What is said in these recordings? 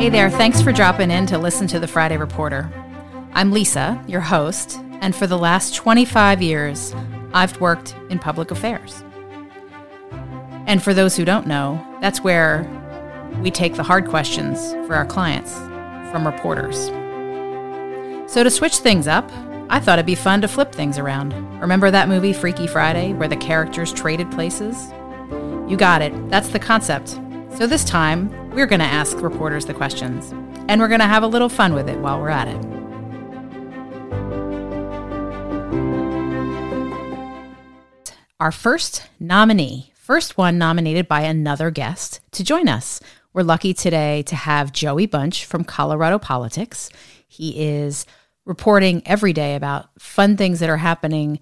Hey there, thanks for dropping in to listen to the Friday Reporter. I'm Lisa, your host, and for the last 25 years, I've worked in public affairs. And for those who don't know, that's where we take the hard questions for our clients from reporters. So, to switch things up, I thought it'd be fun to flip things around. Remember that movie Freaky Friday where the characters traded places? You got it. That's the concept. So this time, we're going to ask reporters the questions, and we're going to have a little fun with it while we're at it. Our first nominee, first one nominated by another guest to join us. We're lucky today to have Joey Bunch from Colorado Politics. He is reporting every day about fun things that are happening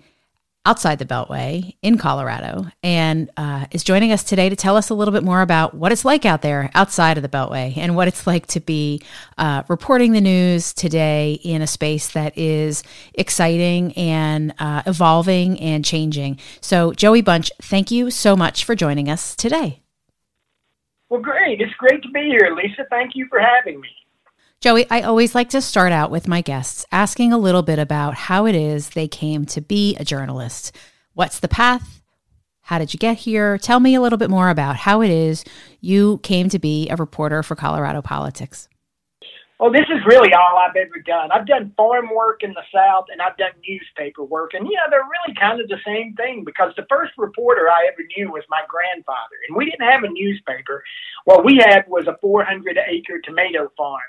outside the Beltway in Colorado and uh, is joining us today to tell us a little bit more about what it's like out there outside of the Beltway and what it's like to be uh, reporting the news today in a space that is exciting and uh, evolving and changing. So, Joey Bunch, thank you so much for joining us today. Well, great. It's great to be here, Lisa. Thank you for having me. Joey, I always like to start out with my guests asking a little bit about how it is they came to be a journalist. What's the path? How did you get here? Tell me a little bit more about how it is you came to be a reporter for Colorado politics. Well, this is really all I've ever done. I've done farm work in the South and I've done newspaper work. And, you know, they're really kind of the same thing because the first reporter I ever knew was my grandfather. And we didn't have a newspaper. What we had was a 400 acre tomato farm.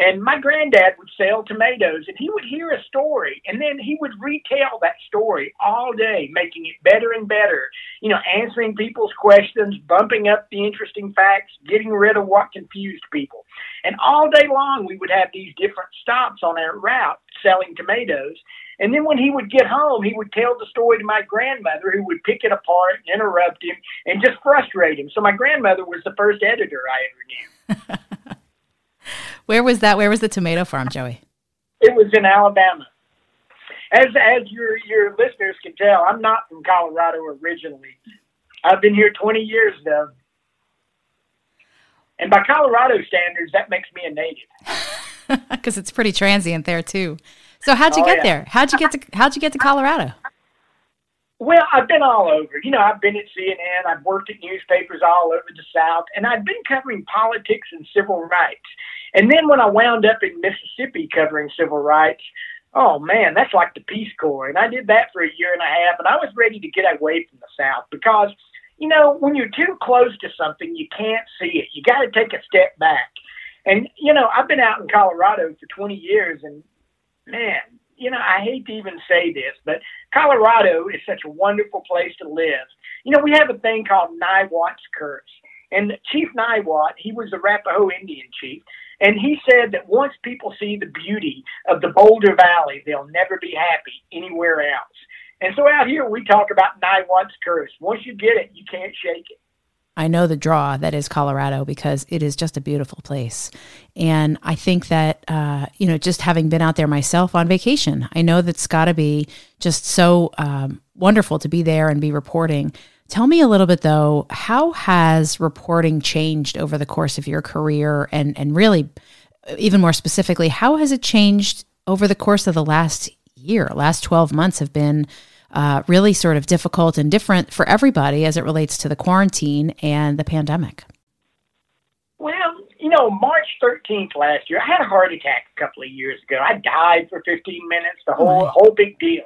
And my granddad would sell tomatoes, and he would hear a story, and then he would retell that story all day, making it better and better. You know, answering people's questions, bumping up the interesting facts, getting rid of what confused people. And all day long, we would have these different stops on our route selling tomatoes. And then when he would get home, he would tell the story to my grandmother, who would pick it apart, interrupt him, and just frustrate him. So my grandmother was the first editor I ever knew. Where was that? Where was the tomato farm, Joey? It was in Alabama. As as your your listeners can tell, I'm not from Colorado originally. I've been here 20 years though. And by Colorado standards, that makes me a native. Because it's pretty transient there too. So how'd you oh, get yeah. there? How'd you get to How'd you get to Colorado? Well, I've been all over. You know, I've been at CNN. I've worked at newspapers all over the South, and I've been covering politics and civil rights. And then when I wound up in Mississippi covering civil rights, oh man, that's like the Peace Corps. And I did that for a year and a half, and I was ready to get away from the South because, you know, when you're too close to something, you can't see it. You got to take a step back. And, you know, I've been out in Colorado for 20 years, and man, you know, I hate to even say this, but Colorado is such a wonderful place to live. You know, we have a thing called Niwot's curse. And Chief Niwot, he was the Arapaho Indian chief, and he said that once people see the beauty of the Boulder Valley, they'll never be happy anywhere else. And so out here, we talk about Niwot's curse. Once you get it, you can't shake it. I know the draw that is Colorado because it is just a beautiful place. And I think that, uh, you know, just having been out there myself on vacation, I know that's got to be just so um, wonderful to be there and be reporting. Tell me a little bit though, how has reporting changed over the course of your career and and really even more specifically, how has it changed over the course of the last year? Last 12 months have been uh, really sort of difficult and different for everybody as it relates to the quarantine and the pandemic. Well, you know, March 13th last year, I had a heart attack a couple of years ago. I died for 15 minutes, the whole whole big deal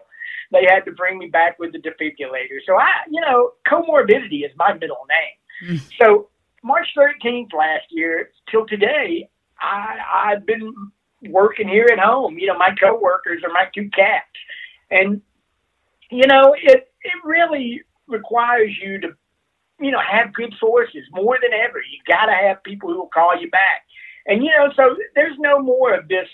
they had to bring me back with the defibrillator. So I, you know, comorbidity is my middle name. Mm. So March 13th last year till today, I, I've been working here at home. You know, my coworkers are my two cats, and you know, it it really requires you to, you know, have good sources more than ever. You got to have people who will call you back, and you know, so there's no more of this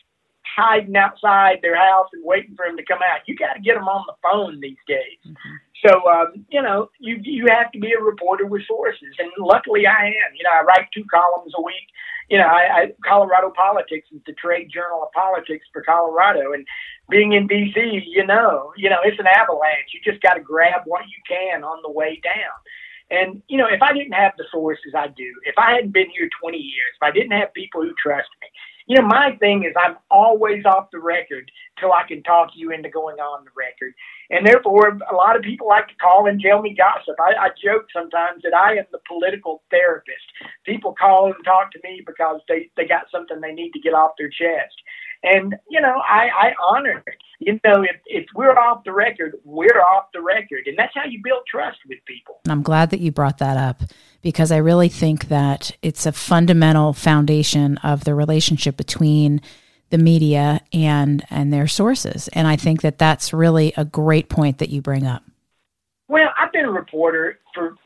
hiding outside their house and waiting for them to come out. You got to get them on the phone these days. Mm-hmm. So um, you know, you you have to be a reporter with sources, and luckily I am. You know, I write two columns a week. You know, I, I Colorado Politics is the trade journal of politics for Colorado, and being in D.C., you know, you know, it's an avalanche. You just got to grab what you can on the way down. And, you know, if I didn't have the sources I do, if I hadn't been here 20 years, if I didn't have people who trust me, you know, my thing is I'm always off the record till I can talk you into going on the record. And therefore, a lot of people like to call and tell me gossip. I, I joke sometimes that I am the political therapist. People call and talk to me because they, they got something they need to get off their chest. And, you know, I, I honor it. You know, if, if we're off the record, we're off the record. And that's how you build trust with people. And I'm glad that you brought that up because I really think that it's a fundamental foundation of the relationship between the media and and their sources. And I think that that's really a great point that you bring up. Well, I've been a reporter for,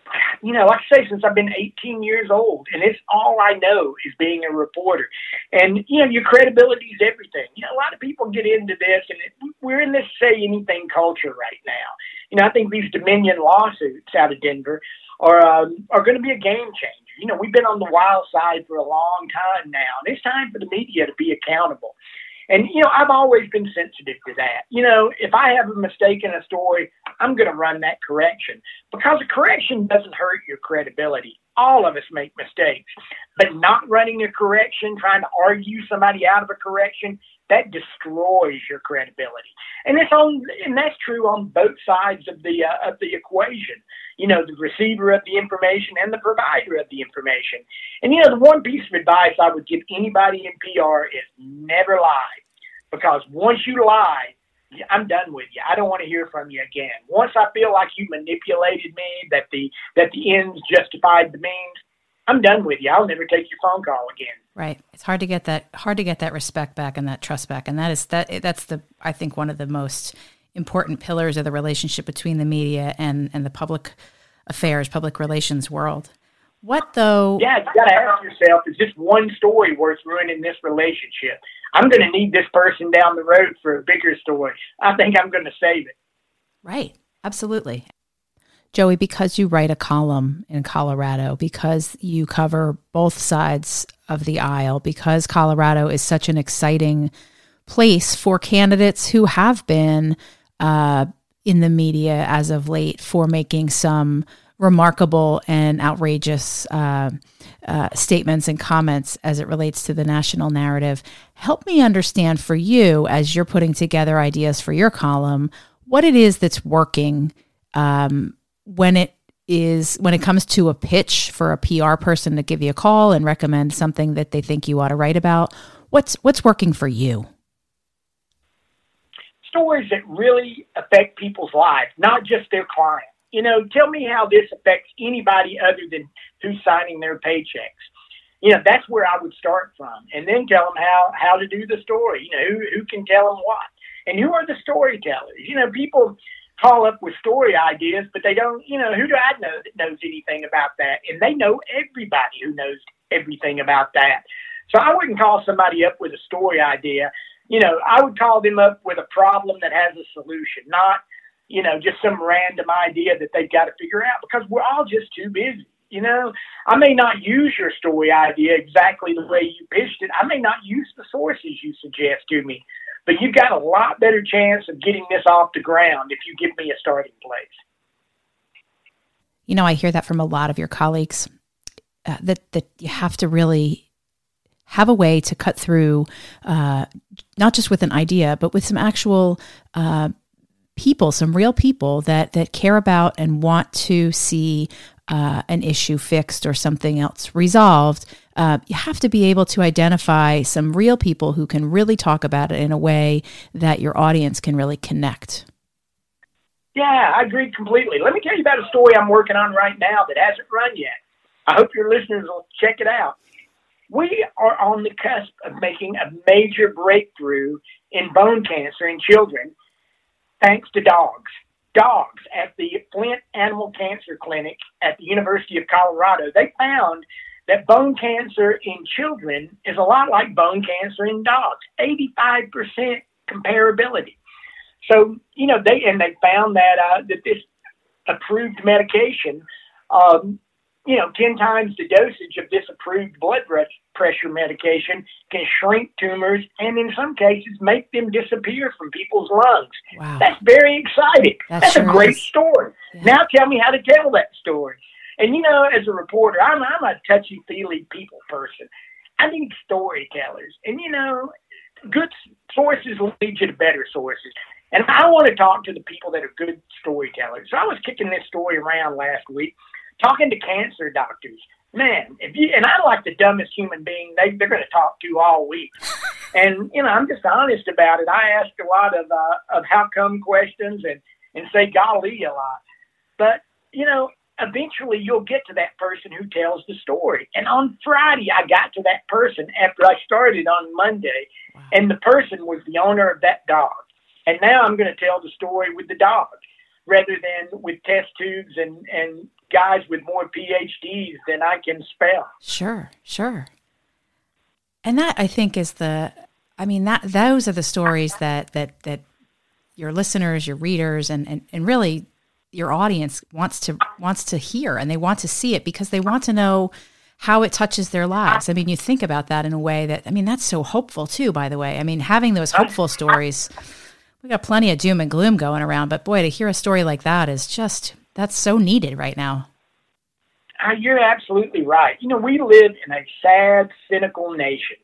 you know, like I say, since I've been 18 years old, and it's all I know is being a reporter. And you know, your credibility is everything. You know, a lot of people get into this, and it, we're in this say anything culture right now. You know, I think these Dominion lawsuits out of Denver are um, are going to be a game changer. You know, we've been on the wild side for a long time now, and it's time for the media to be accountable. And, you know, I've always been sensitive to that. You know, if I have a mistake in a story, I'm going to run that correction because a correction doesn't hurt your credibility. All of us make mistakes, but not running a correction, trying to argue somebody out of a correction, that destroys your credibility. And it's on, and that's true on both sides of the uh, of the equation. You know, the receiver of the information and the provider of the information. And you know, the one piece of advice I would give anybody in PR is never lie, because once you lie, I'm done with you. I don't want to hear from you again. Once I feel like you manipulated me, that the that the ends justified the means, I'm done with you. I'll never take your phone call again. Right. It's hard to get that hard to get that respect back and that trust back. And that is that that's the I think one of the most important pillars of the relationship between the media and and the public affairs, public relations world. What though? Yeah, you got to ask yourself: Is this one story worth ruining this relationship? I'm going to need this person down the road for a bigger story. I think I'm going to save it. Right. Absolutely. Joey, because you write a column in Colorado, because you cover both sides of the aisle, because Colorado is such an exciting place for candidates who have been uh, in the media as of late for making some remarkable and outrageous uh, uh, statements and comments as it relates to the national narrative. Help me understand for you, as you're putting together ideas for your column, what it is that's working um, when it is when it comes to a pitch for a PR person to give you a call and recommend something that they think you ought to write about. What's what's working for you? Stories that really affect people's lives, not just their client. You know, tell me how this affects anybody other than who's signing their paychecks. You know, that's where I would start from, and then tell them how how to do the story. You know, who who can tell them what, and who are the storytellers. You know, people call up with story ideas, but they don't, you know, who do I know that knows anything about that? And they know everybody who knows everything about that. So I wouldn't call somebody up with a story idea. You know, I would call them up with a problem that has a solution, not, you know, just some random idea that they've got to figure out because we're all just too busy. You know, I may not use your story idea exactly the way you pitched it. I may not use the sources you suggest to me, but you've got a lot better chance of getting this off the ground if you give me a starting place. You know, I hear that from a lot of your colleagues uh, that that you have to really have a way to cut through, uh, not just with an idea, but with some actual uh, people, some real people that that care about and want to see uh, an issue fixed or something else resolved, uh, you have to be able to identify some real people who can really talk about it in a way that your audience can really connect. Yeah, I agree completely. Let me tell you about a story I'm working on right now that hasn't run yet. I hope your listeners will check it out. We are on the cusp of making a major breakthrough in bone cancer in children thanks to dogs dogs at the Flint Animal Cancer Clinic at the University of Colorado, they found that bone cancer in children is a lot like bone cancer in dogs 85% comparability. So, you know, they and they found that uh, that this approved medication um, you know, 10 times the dosage of this approved blood pressure medication can shrink tumors and in some cases make them disappear from people's lungs. Wow. That's very exciting. That's, a great is. story. Yeah. Now tell me how to tell that story. And you know, as a reporter, I'm I'm a touchy feely people person. I need storytellers, and you know, good sources lead you to better sources. And I want to talk to the people that are good storytellers. So I was kicking this story around last week, talking to cancer doctors. Man, if you and I'm like the dumbest human being they they're going to talk to all week. And you know, I'm just honest about it. I ask a lot of uh, of how come questions and and say golly a lot. But you know, eventually you'll get to that person who tells the story. And on Friday, I got to that person after I started on Monday, wow. and the person was the owner of that dog. And now I'm going to tell the story with the dog rather than with test tubes and, and guys with more PhDs than I can spell. Sure, sure. And that I think is the I mean that those are the stories that that that your listeners, your readers and and, and really your audience wants to wants to hear and they want to see it because they want to know how it touches their lives. I mean, you think about that in a way that I mean that's so hopeful too by the way. I mean, having those hopeful stories we got plenty of doom and gloom going around, but boy, to hear a story like that is just that's so needed right now. Uh, you're absolutely right. You know, we live in a sad, cynical nation.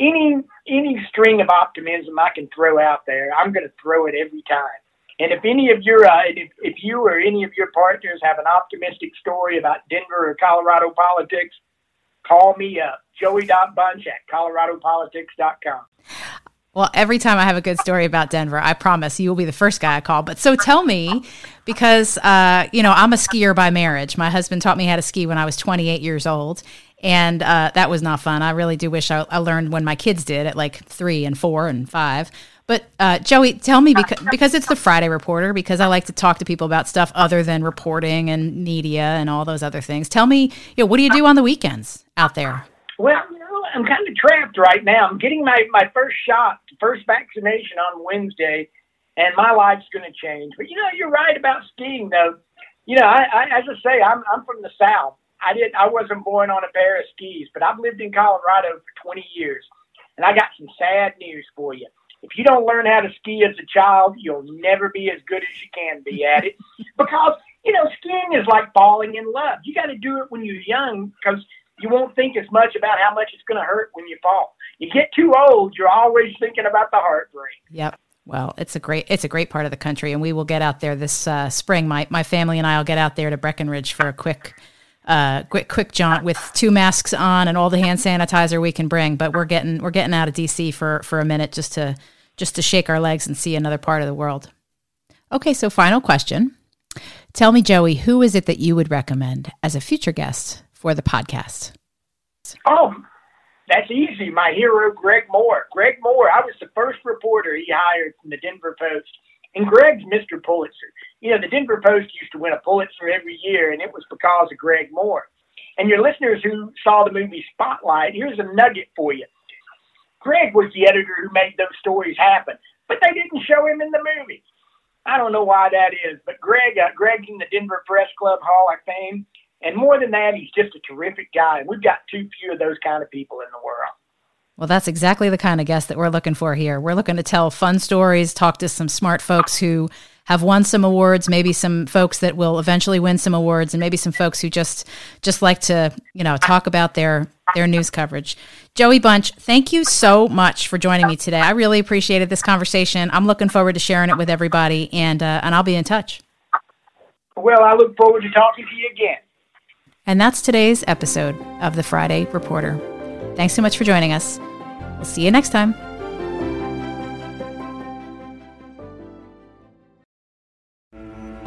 Any any string of optimism I can throw out there, I'm going to throw it every time. And if any of your, uh, if, if you or any of your partners have an optimistic story about Denver or Colorado politics, call me up, joey.bunch at coloradopolitics.com. Well, every time I have a good story about Denver, I promise you will be the first guy I call. But so tell me, because, uh, you know, I'm a skier by marriage. My husband taught me how to ski when I was 28 years old. And uh, that was not fun. I really do wish I, I learned when my kids did at like three and four and five. But uh, Joey, tell me because because it's the Friday Reporter. Because I like to talk to people about stuff other than reporting and media and all those other things. Tell me, you know, what do you do on the weekends out there? Well, you know, I'm kind of trapped right now. I'm getting my my first shot, first vaccination on Wednesday, and my life's going to change. But you know, you're right about skiing, though. You know, I, I as I say, I'm I'm from the South. I did I wasn't born on a pair of skis, but I've lived in Colorado for 20 years, and I got some sad news for you if you don't learn how to ski as a child, you'll never be as good as you can be at it because, you know, skiing is like falling in love. You got to do it when you're young because you won't think as much about how much it's going to hurt when you fall. You get too old, you're always thinking about the heartbreak. Yep. Well, it's a great it's a great part of the country, and we will get out there this uh, spring. My my family and I will get out there to Breckenridge for a quick uh, quick quick jaunt with two masks on and all the hand sanitizer we can bring. But we're getting we're getting out of DC for for a minute just to just to shake our legs and see another part of the world. Okay, so final question. Tell me, Joey, who is it that you would recommend as a future guest for the podcast? Oh, that's easy. My hero, Greg Moore. Greg Moore, I was the first reporter he hired from the Denver Post. And Greg's Mr. Pulitzer. You know, the Denver Post used to win a Pulitzer every year, and it was because of Greg Moore. And your listeners who saw the movie Spotlight, here's a nugget for you. Greg was the editor who made those stories happen, but they didn't show him in the movie. I don't know why that is, but Greg, uh, Greg's in the Denver Press Club Hall of Fame, and more than that, he's just a terrific guy. We've got too few of those kind of people in the world. Well, that's exactly the kind of guest that we're looking for here. We're looking to tell fun stories, talk to some smart folks who have won some awards, maybe some folks that will eventually win some awards, and maybe some folks who just just like to, you know, talk about their their news coverage. Joey Bunch, thank you so much for joining me today. I really appreciated this conversation. I'm looking forward to sharing it with everybody, and uh, and I'll be in touch. Well, I look forward to talking to you again. And that's today's episode of the Friday Reporter. Thanks so much for joining us. We'll see you next time.